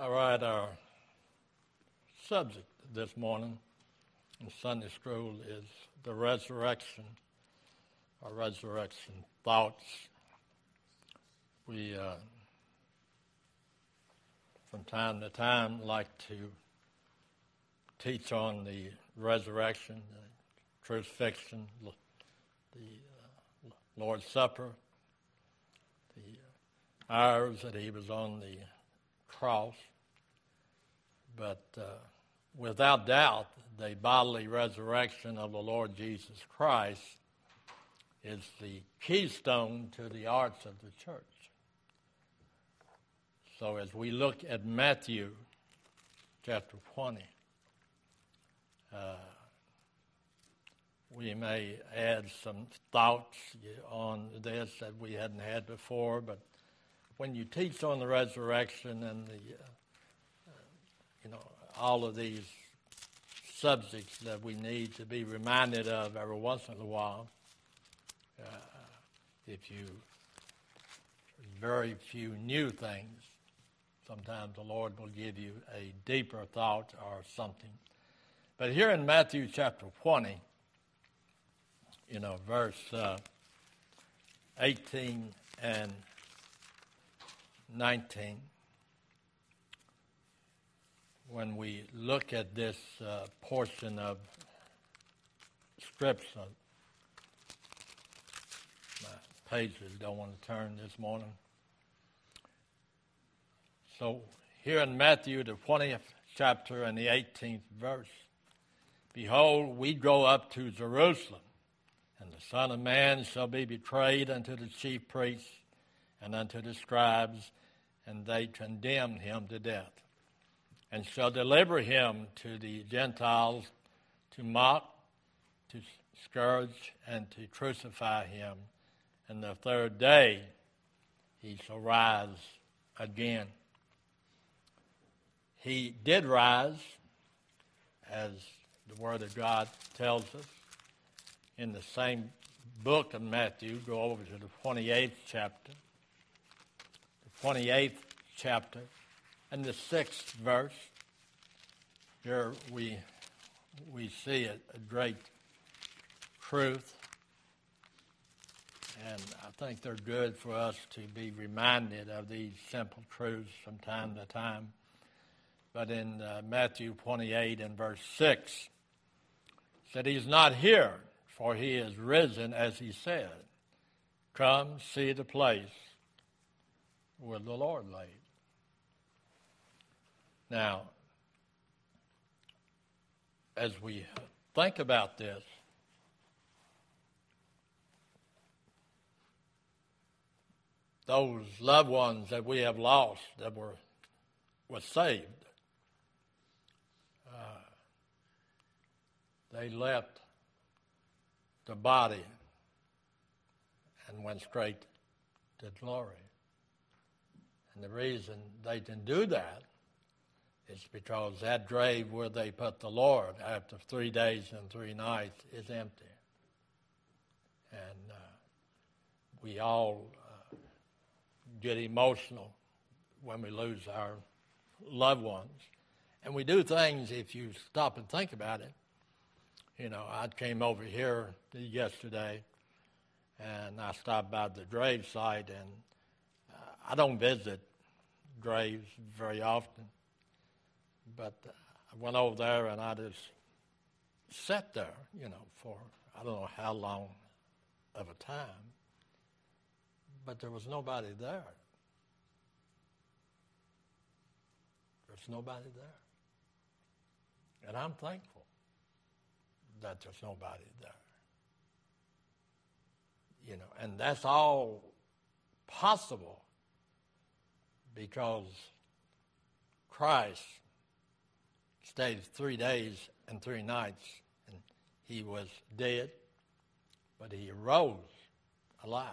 All right, our subject this morning in Sunday school is the resurrection, our resurrection thoughts. We, uh, from time to time, like to teach on the resurrection, the crucifixion, the uh, Lord's Supper, the hours that he was on the cross. But uh, without doubt, the bodily resurrection of the Lord Jesus Christ is the keystone to the arts of the church. So as we look at Matthew chapter 20, uh, we may add some thoughts on this that we hadn't had before, but when you teach on the resurrection and the, uh, you know, all of these subjects that we need to be reminded of every once in a while, uh, if you, very few new things, sometimes the Lord will give you a deeper thought or something. But here in Matthew chapter 20, you know, verse uh, 18 and 19, when we look at this uh, portion of Scripture, my pages don't want to turn this morning. So, here in Matthew, the 20th chapter and the 18th verse, Behold, we go up to Jerusalem, and the Son of Man shall be betrayed unto the chief priests and unto the scribes and they condemned him to death, and shall deliver him to the Gentiles to mock, to scourge, and to crucify him. And the third day he shall rise again. He did rise, as the Word of God tells us. In the same book of Matthew, go over to the 28th chapter. 28th chapter and the sixth verse. Here we, we see a, a great truth, and I think they're good for us to be reminded of these simple truths from time to time. But in uh, Matthew 28 and verse 6, said, He's not here, for he is risen as he said. Come see the place where the Lord laid. Now, as we think about this, those loved ones that we have lost that were, were saved, uh, they left the body and went straight to glory. And the reason they can do that is because that grave where they put the Lord after three days and three nights is empty. And uh, we all uh, get emotional when we lose our loved ones. And we do things, if you stop and think about it. You know, I came over here yesterday and I stopped by the grave site, and uh, I don't visit graves very often. But uh, I went over there and I just sat there, you know, for I don't know how long of a time. But there was nobody there. There's nobody there. And I'm thankful that there's nobody there. You know, and that's all possible because Christ stayed three days and three nights, and he was dead, but he arose alive.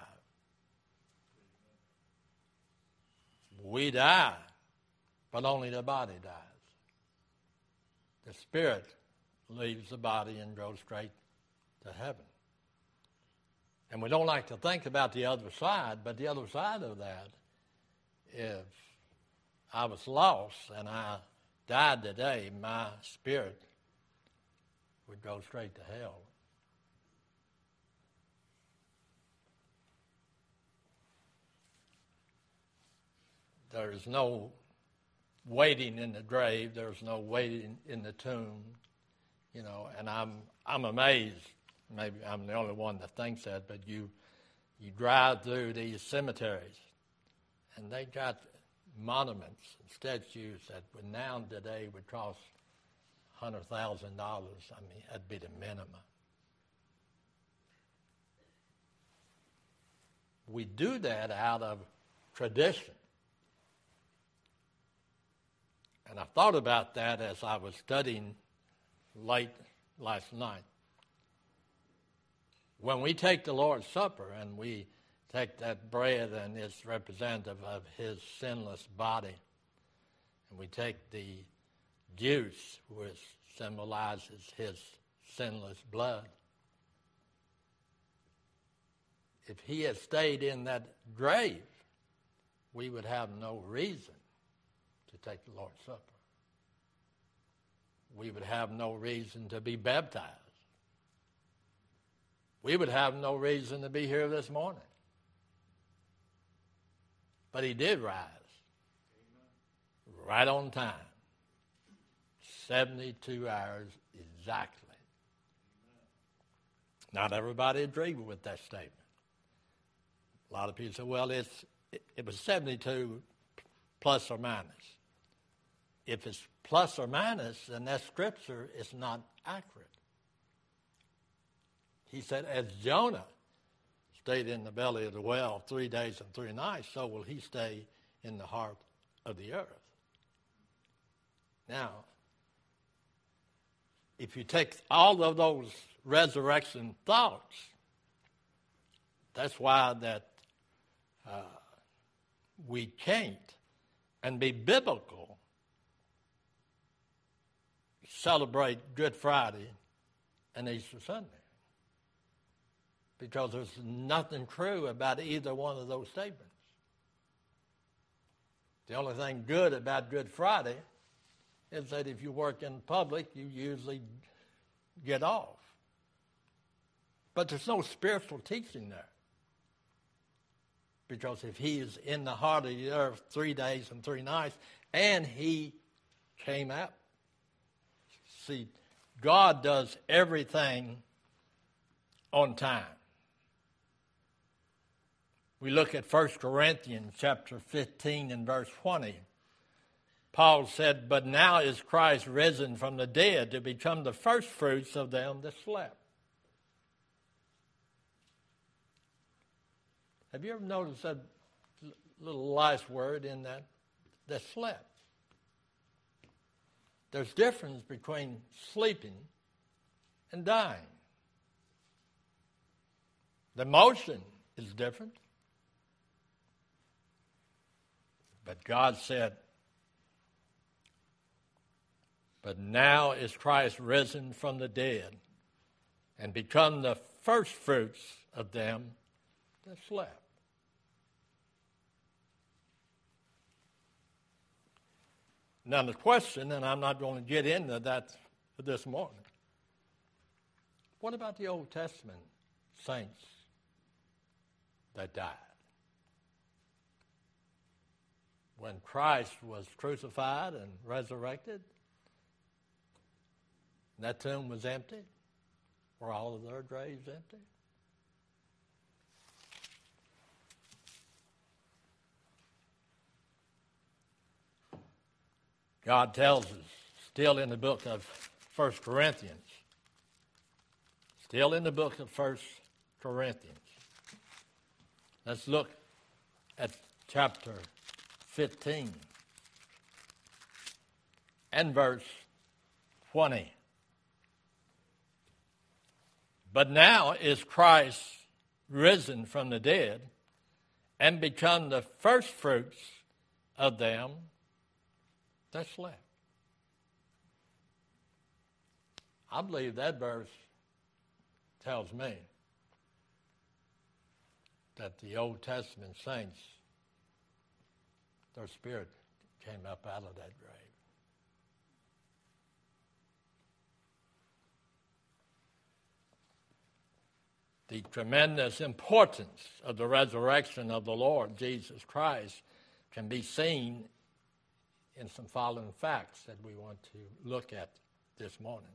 We die, but only the body dies. The spirit leaves the body and goes straight to heaven. And we don't like to think about the other side, but the other side of that if I was lost and I died today, my spirit would go straight to hell. There's no waiting in the grave. There's no waiting in the tomb. You know, and I'm I'm amazed. Maybe I'm the only one that thinks that, but you you drive through these cemeteries, and they got monuments and statues that would now today would cost hundred thousand dollars. I mean, that'd be the minimum. We do that out of tradition. And I thought about that as I was studying late last night. When we take the Lord's Supper and we take that bread and it's representative of his sinless body, and we take the juice, which symbolizes his sinless blood. If he had stayed in that grave, we would have no reason to take the Lord's Supper. We would have no reason to be baptized. We would have no reason to be here this morning. But he did rise. Right on time. 72 hours exactly. Not everybody agreed with that statement. A lot of people said, well, it's, it, it was 72 plus or minus. If it's plus or minus, then that scripture is not accurate. He said, as Jonah stayed in the belly of the well three days and three nights, so will he stay in the heart of the earth. Now, if you take all of those resurrection thoughts, that's why that uh, we can't and be biblical celebrate Good Friday and Easter Sunday. Because there's nothing true about either one of those statements. The only thing good about Good Friday is that if you work in public, you usually get off. But there's no spiritual teaching there. Because if he is in the heart of the earth three days and three nights, and he came out See, God does everything on time. We look at 1 Corinthians chapter 15 and verse 20. Paul said, But now is Christ risen from the dead to become the firstfruits of them that slept. Have you ever noticed that little last word in that? That slept. There's difference between sleeping and dying. The motion is different. But God said, But now is Christ risen from the dead and become the firstfruits of them that slept. Now, the question, and I'm not going to get into that this morning, what about the Old Testament saints that died? When Christ was crucified and resurrected, that tomb was empty. Were all of their graves empty? God tells us, still in the book of 1 Corinthians, still in the book of 1 Corinthians. Let's look at chapter 15 and verse 20. But now is Christ risen from the dead and become the firstfruits of them that's left. I believe that verse tells me that the Old Testament saints, their spirit came up out of that grave. The tremendous importance of the resurrection of the Lord Jesus Christ can be seen in some following facts that we want to look at this morning.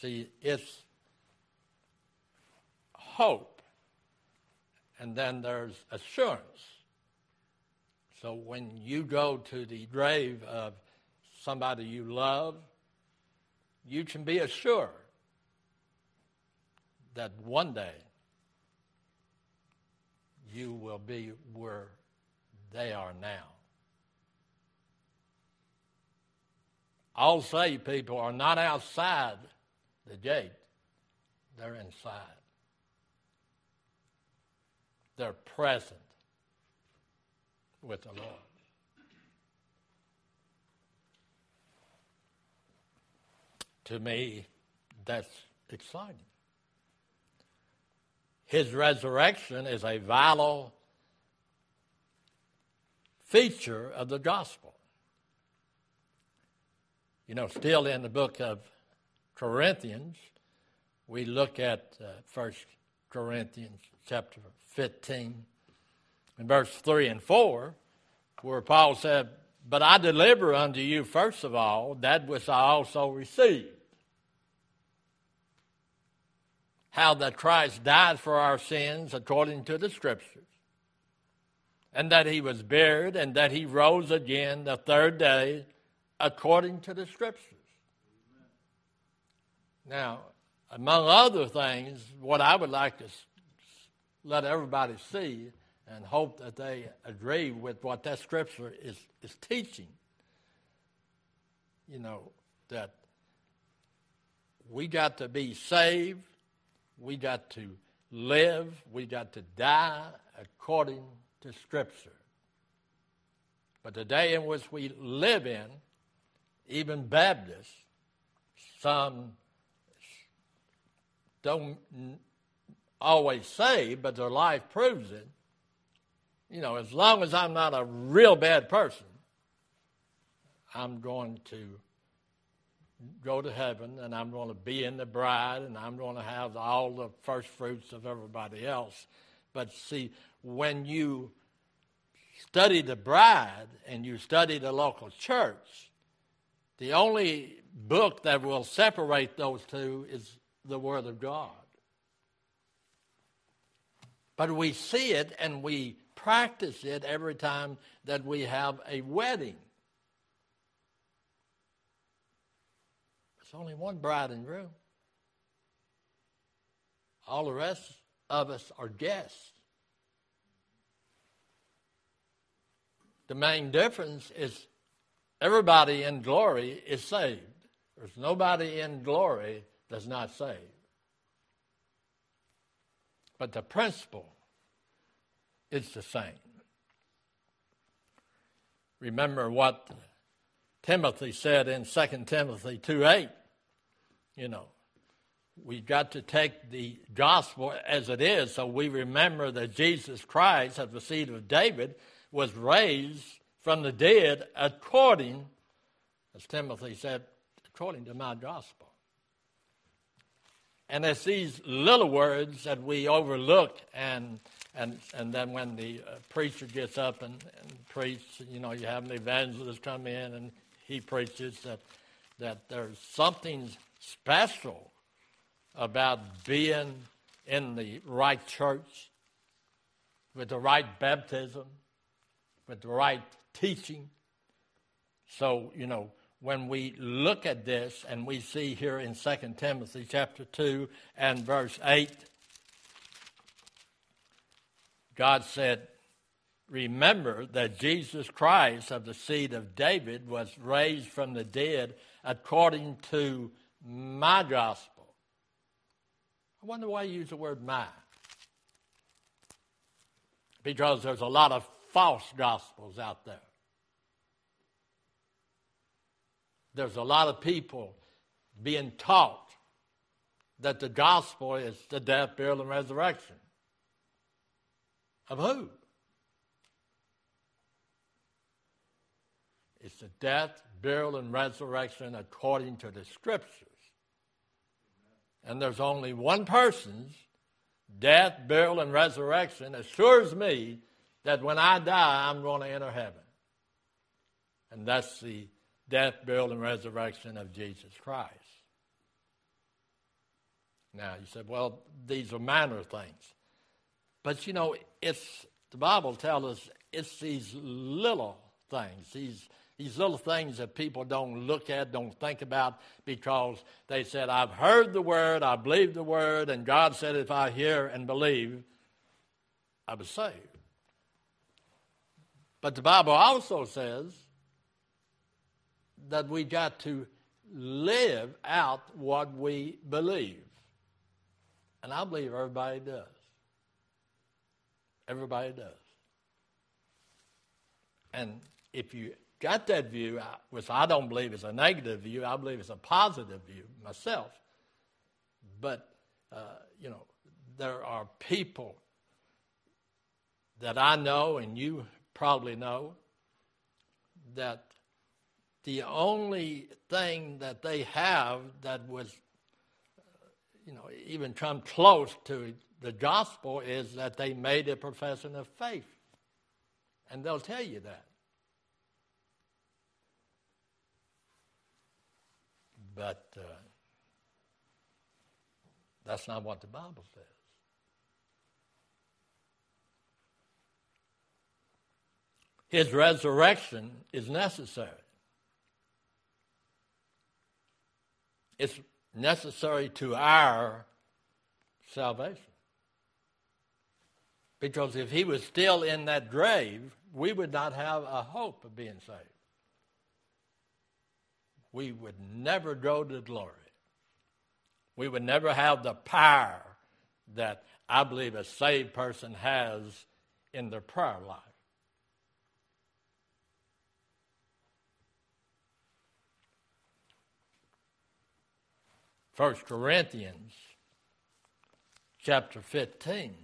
See, it's hope, and then there's assurance. So when you go to the grave of somebody you love, you can be assured that one day you will be where they are now. All saved people are not outside the gate, they're inside. They're present with the Lord. To me, that's exciting. His resurrection is a vital feature of the gospel. You know, still in the book of Corinthians, we look at uh, 1 Corinthians chapter 15 in verse 3 and 4, where Paul said, But I deliver unto you first of all that which I also received. How that Christ died for our sins according to the Scriptures, and that he was buried, and that he rose again the third day according to the Scriptures. Now, among other things, what I would like to let everybody see and hope that they agree with what that scripture is, is teaching. You know, that we got to be saved, we got to live, we got to die according to Scripture. But the day in which we live in, even Baptists, some don't always say, but their life proves it. You know, as long as I'm not a real bad person, I'm going to go to heaven and I'm going to be in the bride and I'm going to have all the first fruits of everybody else. But see, when you study the bride and you study the local church, the only book that will separate those two is the Word of God. But we see it and we practice it every time that we have a wedding. There's only one bride and groom. All the rest of us are guests. The main difference is everybody in glory is saved. There's nobody in glory that's not saved. But the principle is the same. Remember what Timothy said in 2 Timothy 2 8. You know, we've got to take the gospel as it is so we remember that Jesus Christ, of the seed of David, was raised from the dead according, as Timothy said, according to my gospel. And it's these little words that we overlook, and and and then when the uh, preacher gets up and, and preaches, you know, you have an evangelist come in and he preaches that that there's something special about being in the right church with the right baptism, with the right teaching. So, you know, when we look at this and we see here in 2 Timothy chapter 2 and verse 8, God said, Remember that Jesus Christ of the seed of David was raised from the dead according to my gospel. I wonder why you use the word my. Because there's a lot of false gospels out there. There's a lot of people being taught that the gospel is the death, burial, and resurrection. Of who? It's the death, burial, and resurrection according to the Scriptures. And there's only one person's death, burial, and resurrection assures me that when I die, I'm going to enter heaven. And that's the death, burial, and resurrection of Jesus Christ. Now, you said, well, these are minor things. But, you know, it's, the Bible tells us it's these little things, these, these little things that people don't look at, don't think about, because they said, I've heard the word, I believe the word, and God said, if I hear and believe, I was saved. But the Bible also says that we got to live out what we believe. And I believe everybody does. Everybody does. And if you got that view, which I don't believe is a negative view, I believe it's a positive view myself. But, uh, you know, there are people that I know and you probably know that the only thing that they have that was, you know, even come close to the gospel is that they made a profession of faith. And they'll tell you that. But uh, that's not what the Bible says. His resurrection is necessary. It's necessary to our salvation. Because if he was still in that grave, we would not have a hope of being saved. We would never go to glory. We would never have the power that I believe a saved person has in their prayer life. First Corinthians chapter 15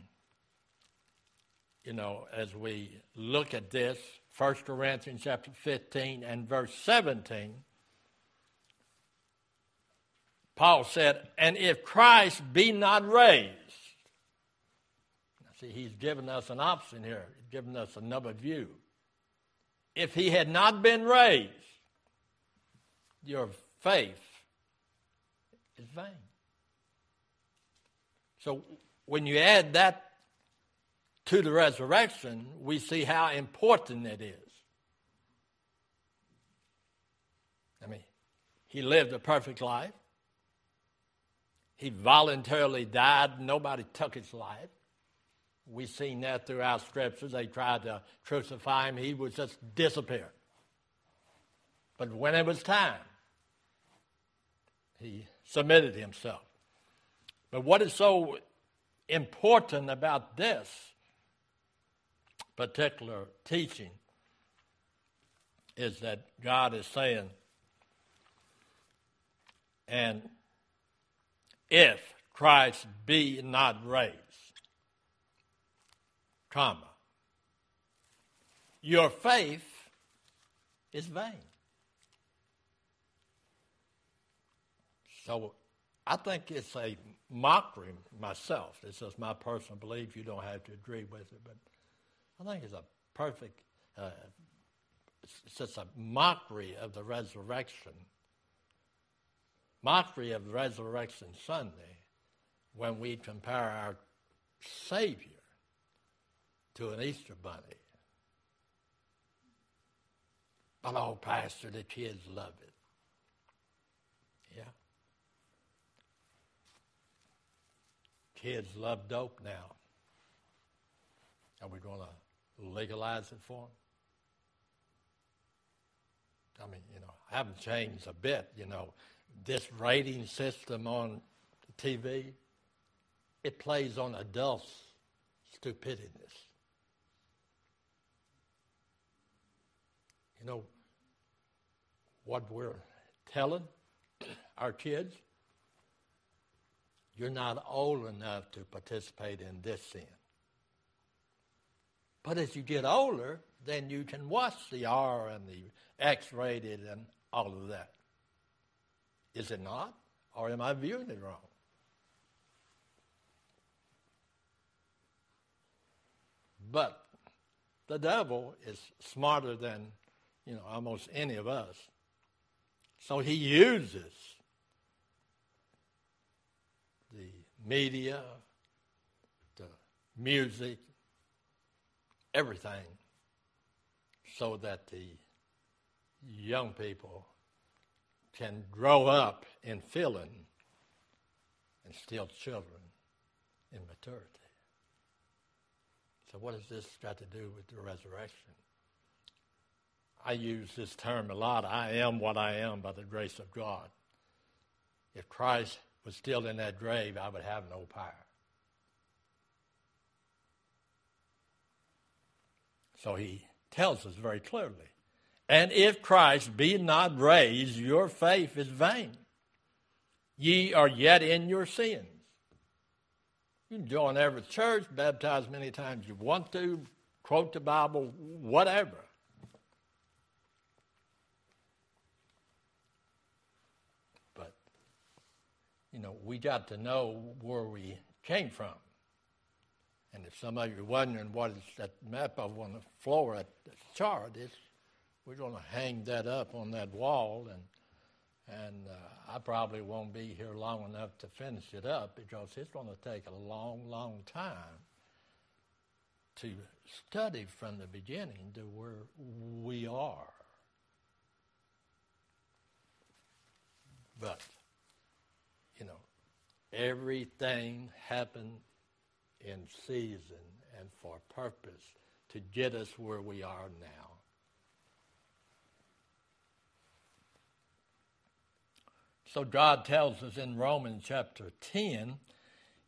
you know, as we look at this, 1 Corinthians chapter 15 and verse 17, Paul said, And if Christ be not raised, see, he's given us an option here, he's given us another view. If he had not been raised, your faith is vain. So when you add that to the resurrection, we see how important it is. I mean, he lived a perfect life. He voluntarily died. Nobody took his life. We've seen that throughout scriptures. They tried to crucify him. He would just disappear. But when it was time, he submitted himself. But what is so important about this particular teaching is that God is saying, and if Christ be not raised, comma, your faith is vain. So I think it's a mockery myself. This is my personal belief. You don't have to agree with it, but I think it's a perfect, uh, it's just a mockery of the resurrection, mockery of Resurrection Sunday when we compare our Savior to an Easter bunny. But oh, Pastor, the kids love it. Kids love dope now. Are we going to legalize it for them? I mean, you know, I haven't changed a bit. You know, this rating system on TV, it plays on adults' stupidity. You know, what we're telling our kids, you're not old enough to participate in this sin. But as you get older, then you can watch the R and the X rated and all of that. Is it not? Or am I viewing it wrong? But the devil is smarter than you know almost any of us. So he uses the media, the music, everything, so that the young people can grow up in feeling and still children in maturity. So, what has this got to do with the resurrection? I use this term a lot. I am what I am by the grace of God. If Christ was still in that grave, I would have no power. So he tells us very clearly. And if Christ be not raised, your faith is vain. Ye are yet in your sins. You can join every church, baptize many times you want to, quote the Bible, whatever. But, you know, we got to know where we came from. And if some of you are wondering what is that map up on the floor at the chart, it's, we're going to hang that up on that wall, and and uh, I probably won't be here long enough to finish it up because it's going to take a long, long time to study from the beginning to where we are. But, everything happened in season and for purpose to get us where we are now. So God tells us in Romans chapter 10,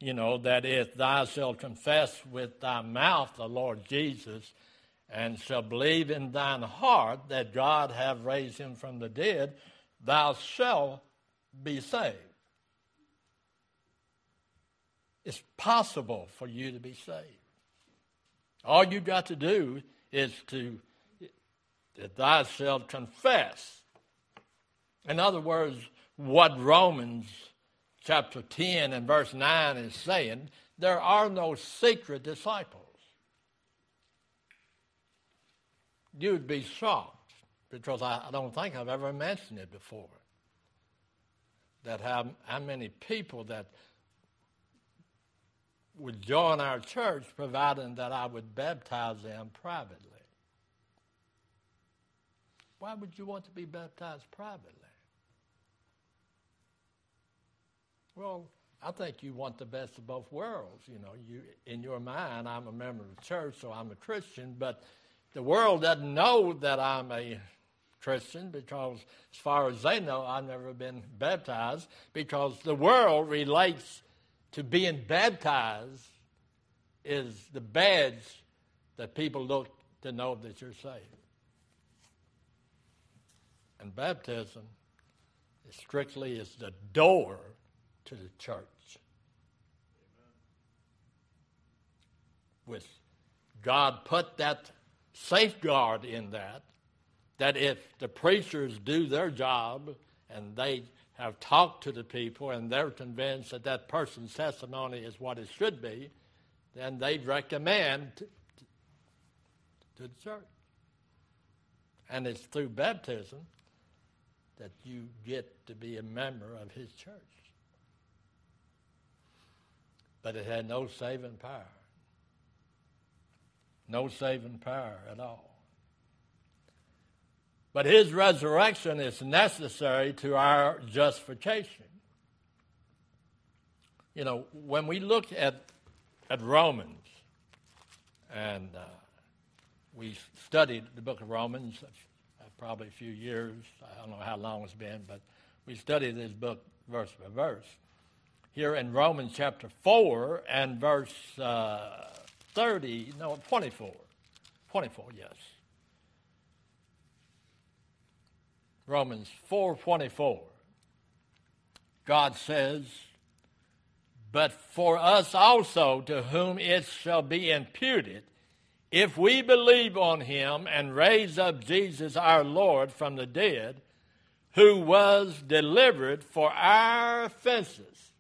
you know, that if thou shalt confess with thy mouth the Lord Jesus and shall believe in thine heart that God hath raised him from the dead, thou shalt be saved. It's possible for you to be saved. All you've got to do is to, shalt confess. In other words, what Romans chapter 10 and verse 9 is saying. There are no secret disciples. You'd be shocked because I, I don't think I've ever mentioned it before. That how, how many people that would join our church providing that I would baptize them privately. Why would you want to be baptized privately? Well, I think you want the best of both worlds. You know, you in your mind, I'm a member of the church, so I'm a Christian, but the world doesn't know that I'm a Christian because, as far as they know, I've never been baptized because the world relates to being baptized is the badge that people look to know that you're saved. And baptism is strictly is the door to the church. With God put that safeguard in that, that if the preachers do their job and they have talked to the people and they're convinced that that person's testimony is what it should be, then they'd recommend to, to the church. And it's through baptism that you get to be a member of his church but it had no saving power. No saving power at all. But his resurrection is necessary to our justification. You know, when we look at, at Romans, and uh, we studied the book of Romans uh, probably a few years, I don't know how long it's been, but we studied this book verse by verse here in Romans chapter 4 and verse uh, 30, no, 24. 24, yes. Romans 4:24. God says, "But for us also to whom it shall be imputed, if we believe on him and raise up Jesus our Lord from the dead, who was delivered for our offenses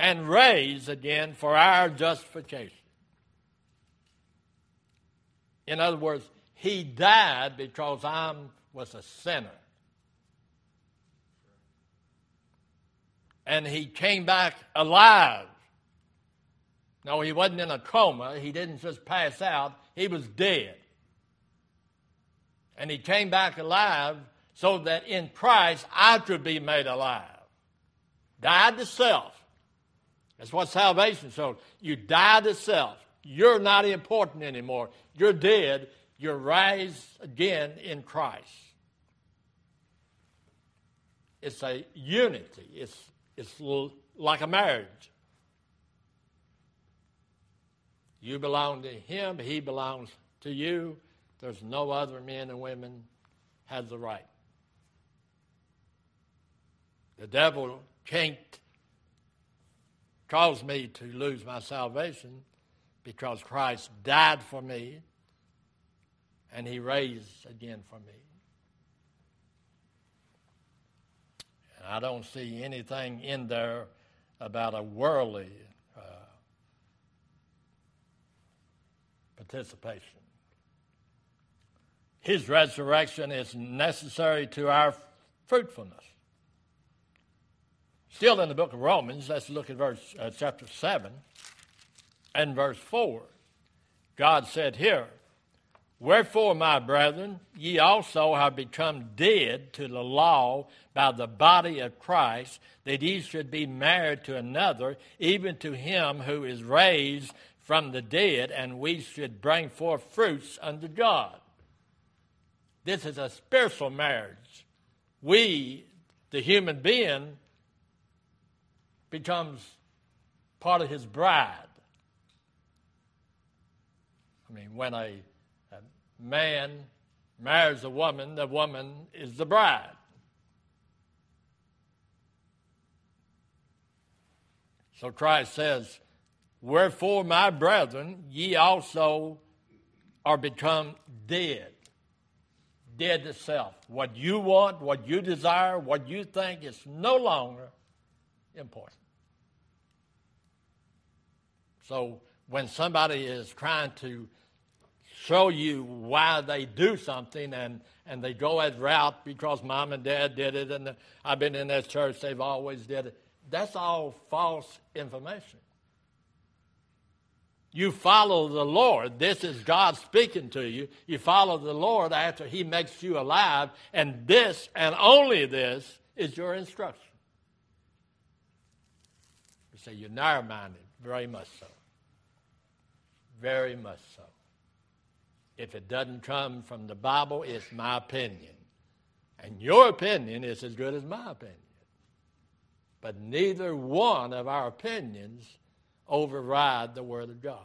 and raised again for our justification. In other words, he died because I was a sinner. And he came back alive. No, he wasn't in a coma. He didn't just pass out. He was dead. And he came back alive so that in Christ I could be made alive. Died to self. That's what salvation shows. You die to self. You're not important anymore. You're dead. You're raised again in Christ. It's a unity. It's, it's like a marriage. You belong to him, he belongs to you. There's no other men and women has the right. The devil can't cause me to lose my salvation because Christ died for me and he raised again for me. And I don't see anything in there about a worldly uh, participation. His resurrection is necessary to our fruitfulness. Still in the book of Romans, let's look at verse uh, chapter 7 and verse 4. God said here, Wherefore, my brethren, ye also have become dead to the law by the body of Christ, that ye should be married to another, even to him who is raised from the dead, and we should bring forth fruits unto God. This is a spiritual marriage. We, the human being, becomes part of his bride. I mean, when a man marries a woman, the woman is the bride. So Christ says, Wherefore, my brethren, ye also are become dead. Dead to self. What you want, what you desire, what you think is no longer important. So when somebody is trying to show you why they do something and, and they go that route because mom and dad did it and I've been in that church, they've always did it. That's all false information. You follow the Lord. This is God speaking to you. You follow the Lord after He makes you alive, and this and only this is your instruction. You say you're narrow minded. Very much so. Very much so. If it doesn't come from the Bible, it's my opinion. And your opinion is as good as my opinion. But neither one of our opinions override the Word of God.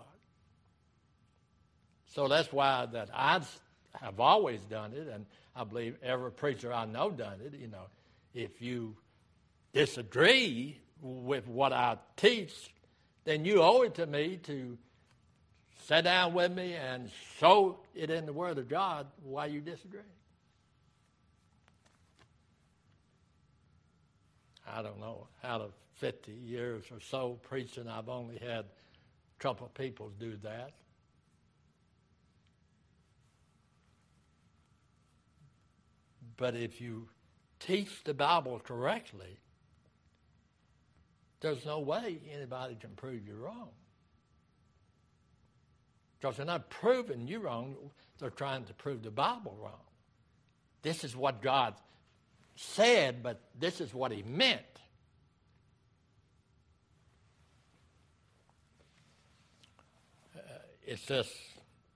So that's why that I have always done it, and I believe every preacher I know done it. You know, if you disagree with what I teach, then you owe it to me to sit down with me and show it in the Word of God why you disagree. I don't know, out of 50 years or so preaching, I've only had a couple people do that. But if you teach the Bible correctly, there's no way anybody can prove you wrong. Because they're not proving you wrong, they're trying to prove the Bible wrong. This is what God said, but this is what He meant. Uh, it just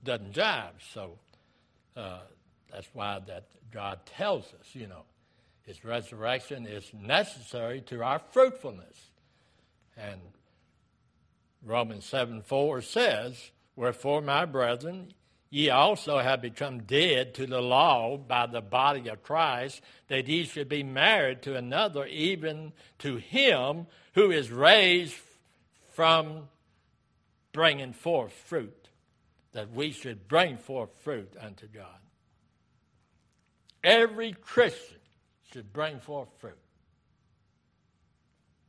doesn't jive, so uh, that's why that God tells us, you know, His resurrection is necessary to our fruitfulness. And Romans 7 4 says, Wherefore, my brethren, ye also have become dead to the law by the body of Christ, that ye should be married to another, even to him who is raised from bringing forth fruit that we should bring forth fruit unto God. Every Christian should bring forth fruit.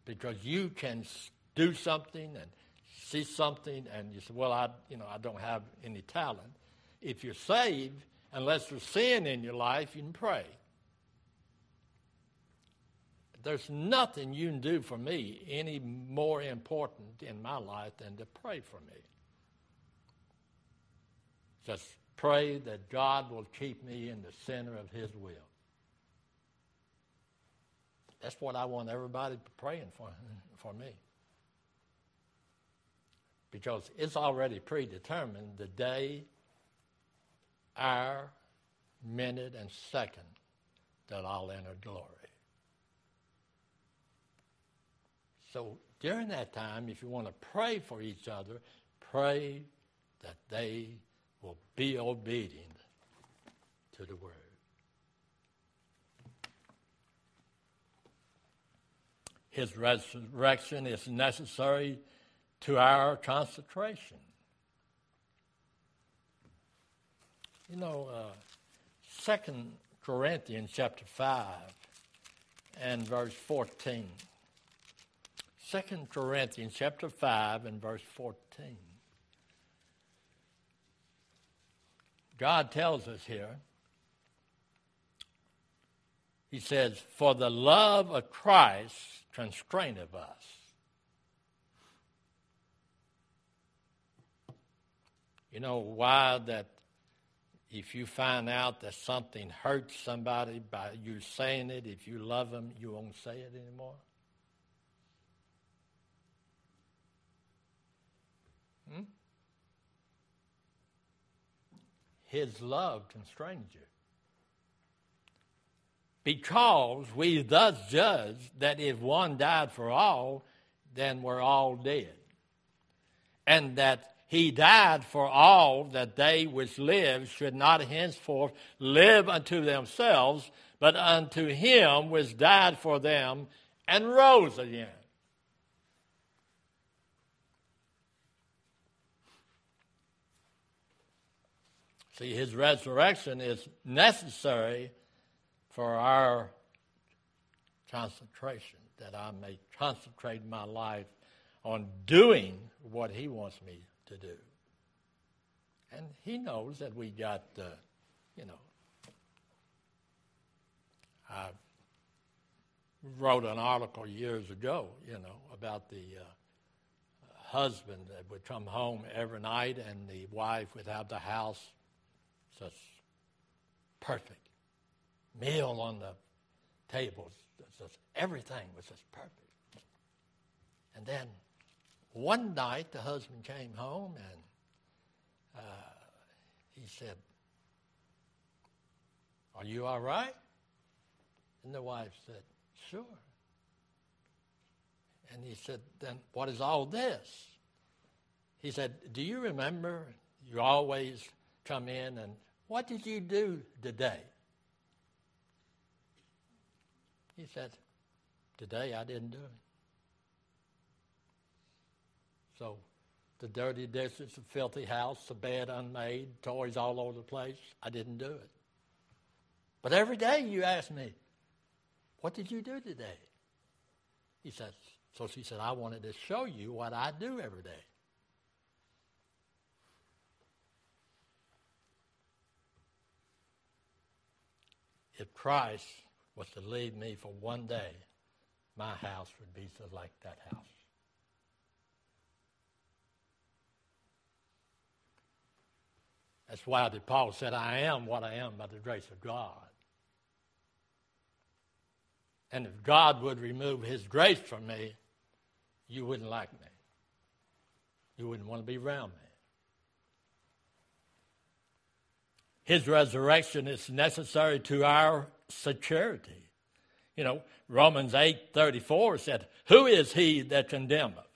Because you can do something and see something and you say, Well, I you know, I don't have any talent. If you're saved, unless there's sin in your life, you can pray. There's nothing you can do for me any more important in my life than to pray for me. Just pray that God will keep me in the center of His will. That's what I want everybody praying for, for me. Because it's already predetermined the day, hour, minute, and second that I'll enter glory. So during that time, if you want to pray for each other, pray that they will be obedient to the word. His resurrection is necessary to our consecration. You know, uh, Second Corinthians chapter 5 and verse 14. 2 Corinthians chapter 5 and verse 14. God tells us here, He says, For the love of Christ constraineth us. You know why that if you find out that something hurts somebody by you saying it, if you love them, you won't say it anymore? Hmm? His love constrains you. Because we thus judge that if one died for all, then we're all dead. And that he died for all that they which live should not henceforth live unto themselves, but unto him which died for them and rose again. See, his resurrection is necessary for our concentration, that I may concentrate my life on doing what he wants me to do. And he knows that we got, uh, you know, I wrote an article years ago, you know, about the uh, husband that would come home every night and the wife would have the house just perfect. Meal on the tables, just everything was just perfect. And then one night the husband came home and uh, he said, Are you all right? And the wife said, Sure. And he said, Then what is all this? He said, Do you remember you always come in and what did you do today? He said, Today I didn't do it. So the dirty dishes, the filthy house, the bed unmade, toys all over the place, I didn't do it. But every day you ask me, What did you do today? He says, So she said, I wanted to show you what I do every day. If Christ was to leave me for one day, my house would be just like that house. That's why the Paul said, I am what I am by the grace of God. And if God would remove his grace from me, you wouldn't like me. You wouldn't want to be around me. His resurrection is necessary to our security. You know, Romans 8 34 said, Who is he that condemneth?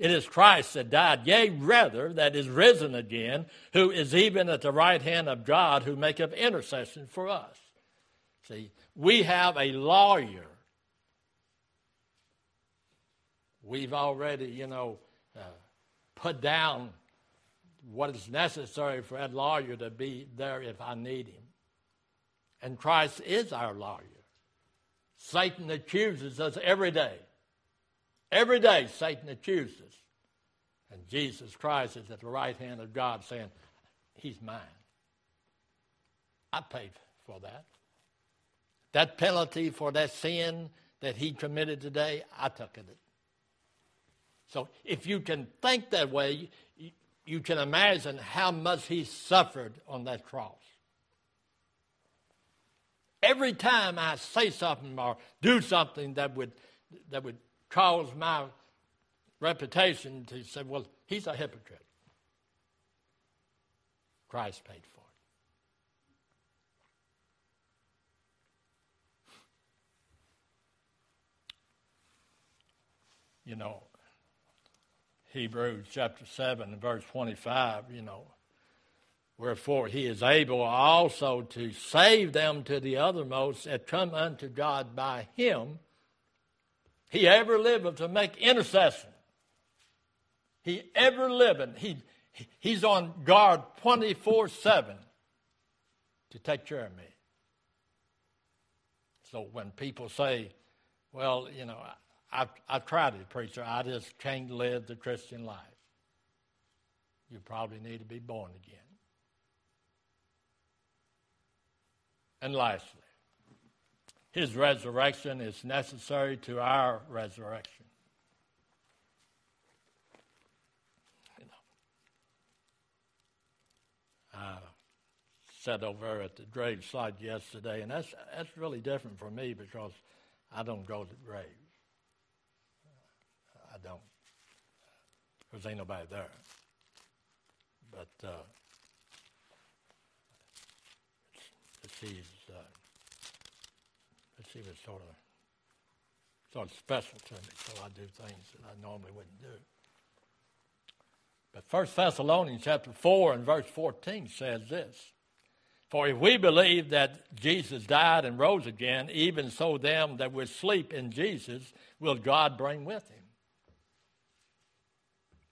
It is Christ that died, yea, rather, that is risen again, who is even at the right hand of God, who maketh intercession for us. See, we have a lawyer. We've already, you know, uh, put down what is necessary for that lawyer to be there if I need him. And Christ is our lawyer. Satan accuses us every day. Every day, Satan accuses us. And Jesus Christ is at the right hand of God saying, He's mine. I paid for that. That penalty for that sin that he committed today, I took it. So if you can think that way, you can imagine how much he suffered on that cross. Every time I say something or do something that would that would cause my reputation to say, well, he's a hypocrite. Christ paid for it. You know, Hebrews chapter 7 verse 25, you know, wherefore he is able also to save them to the othermost that come unto God by him. He ever liveth to make intercession. He ever living. He, he's on guard 24 7 to take care of me. So when people say, well, you know, I've, I've tried it, preacher. I just can't live the Christian life. You probably need to be born again. And lastly, his resurrection is necessary to our resurrection. You know, I sat over at the grave site yesterday, and that's, that's really different for me because I don't go to the grave don't. Because ain't nobody there. But uh, she's, uh, she was sort of sort of special to me, so I do things that I normally wouldn't do. But First Thessalonians chapter 4 and verse 14 says this. For if we believe that Jesus died and rose again, even so them that will sleep in Jesus will God bring with him.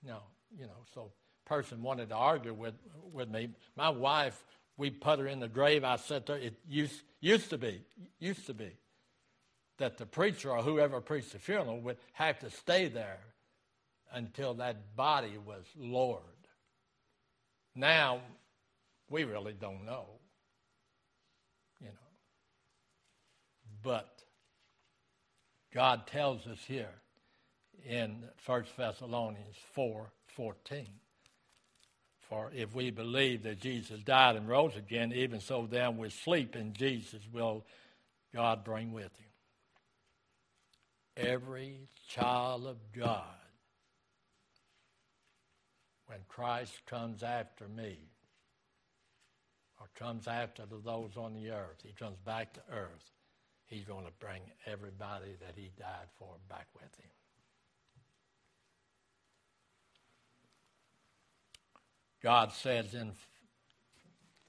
Now, you know, so person wanted to argue with, with me. My wife, we put her in the grave. I said to her, it used, used to be, used to be, that the preacher or whoever preached the funeral would have to stay there until that body was lowered. Now, we really don't know, you know. But God tells us here in 1 Thessalonians 4 14. For if we believe that Jesus died and rose again, even so then we sleep in Jesus will God bring with him. Every child of God, when Christ comes after me, or comes after those on the earth, he comes back to earth, he's going to bring everybody that he died for back with him. God says in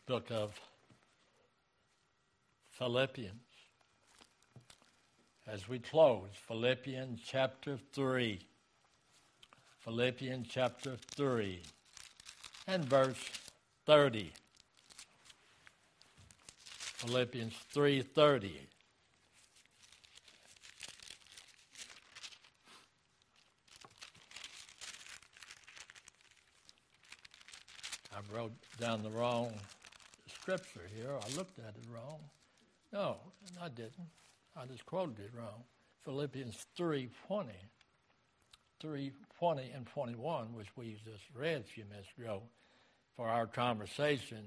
book of Philippians, as we close, Philippians chapter 3. Philippians chapter 3 and verse 30. Philippians 3:30. I wrote down the wrong scripture here. I looked at it wrong. No, I didn't. I just quoted it wrong. Philippians 3.20. 3.20 and 21, which we just read a few minutes ago for our conversation,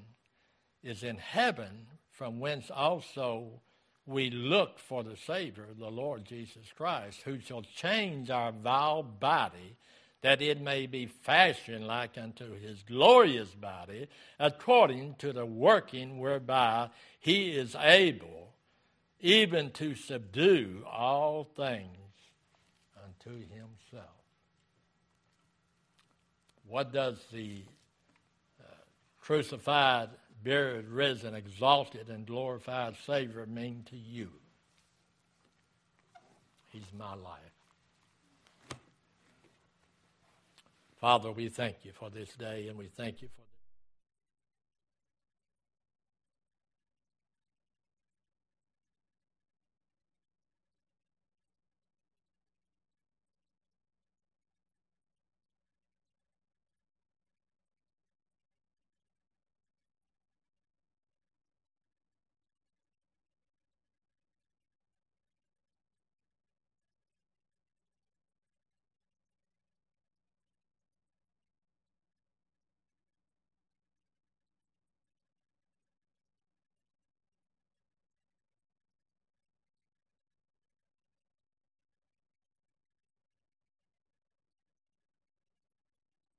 is in heaven, from whence also we look for the Savior, the Lord Jesus Christ, who shall change our vile body that it may be fashioned like unto his glorious body, according to the working whereby he is able even to subdue all things unto himself. What does the uh, crucified, buried, risen, exalted, and glorified Savior mean to you? He's my life. Father, we thank you for this day and we thank you for